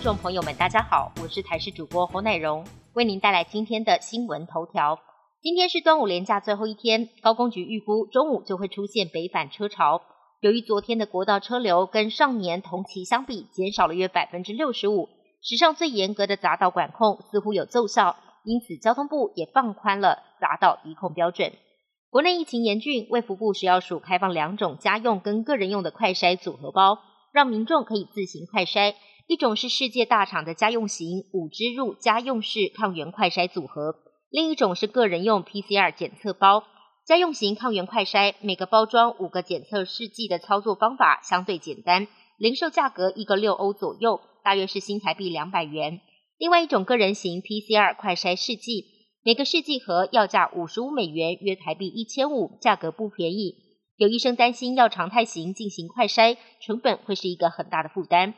众朋友们，大家好，我是台视主播侯乃荣，为您带来今天的新闻头条。今天是端午连假最后一天，高工局预估中午就会出现北返车潮。由于昨天的国道车流跟上年同期相比减少了约百分之六十五，史上最严格的匝道管控似乎有奏效，因此交通部也放宽了匝道移控标准。国内疫情严峻，卫福部食药署开放两种家用跟个人用的快筛组合包，让民众可以自行快筛。一种是世界大厂的家用型五支入家用式抗原快筛组合，另一种是个人用 PCR 检测包。家用型抗原快筛每个包装五个检测试剂的操作方法相对简单，零售价格一个六欧左右，大约是新台币两百元。另外一种个人型 PCR 快筛试剂，每个试剂盒要价五十五美元，约台币一千五，价格不便宜。有医生担心要常态型进行快筛，成本会是一个很大的负担。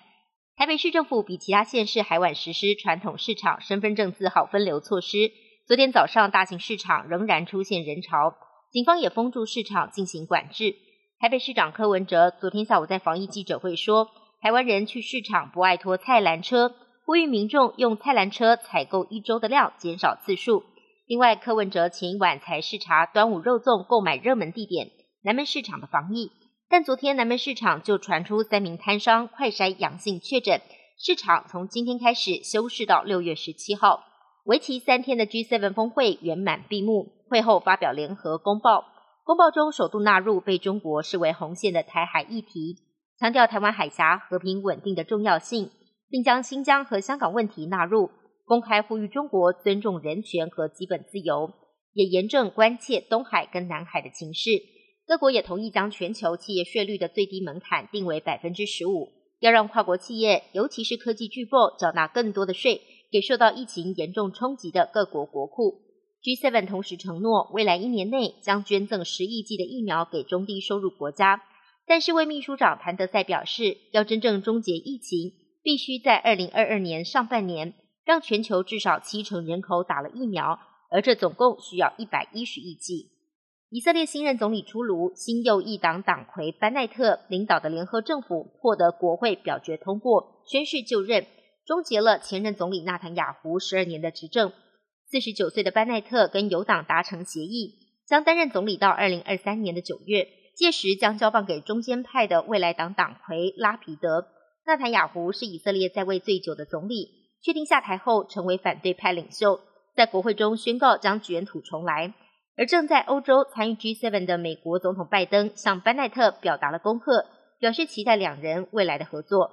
台北市政府比其他县市还晚实施传统市场身份证字号分流措施。昨天早上，大型市场仍然出现人潮，警方也封住市场进行管制。台北市长柯文哲昨天下午在防疫记者会说，台湾人去市场不爱拖菜篮车，呼吁民众用菜篮车采购一周的量，减少次数。另外，柯文哲前一晚才视察端午肉粽购买热门地点南门市场的防疫。但昨天南门市场就传出三名摊商快筛阳性确诊，市场从今天开始休市到六月十七号，为期三天的 G7 峰会圆满闭幕。会后发表联合公报，公报中首度纳入被中国视为红线的台海议题，强调台湾海峡和平稳定的重要性，并将新疆和香港问题纳入，公开呼吁中国尊重人权和基本自由，也严正关切东海跟南海的情势。各国也同意将全球企业税率的最低门槛定为百分之十五，要让跨国企业，尤其是科技巨擘，缴纳更多的税，给受到疫情严重冲击的各国国库。G7 同时承诺，未来一年内将捐赠十亿剂的疫苗给中低收入国家。但是，为秘书长谭德赛表示，要真正终结疫情，必须在二零二二年上半年，让全球至少七成人口打了疫苗，而这总共需要一百一十亿剂。以色列新任总理出炉，新右翼党党魁班奈特领导的联合政府获得国会表决通过，宣誓就任，终结了前任总理纳坦雅胡十二年的执政。四十九岁的班奈特跟友党达成协议，将担任总理到二零二三年的九月，届时将交棒给中间派的未来党党魁拉皮德。纳坦雅胡是以色列在位最久的总理，确定下台后成为反对派领袖，在国会中宣告将卷土重来。而正在欧洲参与 G7 的美国总统拜登向班奈特表达了恭贺，表示期待两人未来的合作。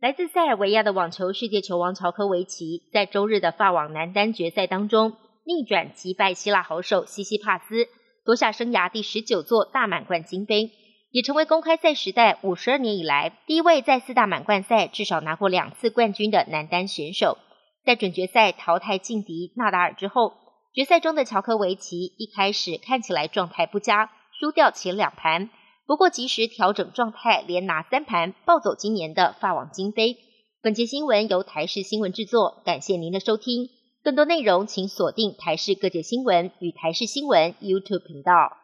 来自塞尔维亚的网球世界球王乔科维奇在周日的法网男单决赛当中逆转击败希腊好手西西帕斯，夺下生涯第十九座大满贯金杯，也成为公开赛时代五十二年以来第一位在四大满贯赛至少拿过两次冠军的男单选手。在准决赛淘汰劲敌纳达尔之后。决赛中的乔科维奇一开始看起来状态不佳，输掉前两盘，不过及时调整状态，连拿三盘，抱走今年的法网金杯。本节新闻由台视新闻制作，感谢您的收听。更多内容请锁定台视各界新闻与台视新闻 YouTube 频道。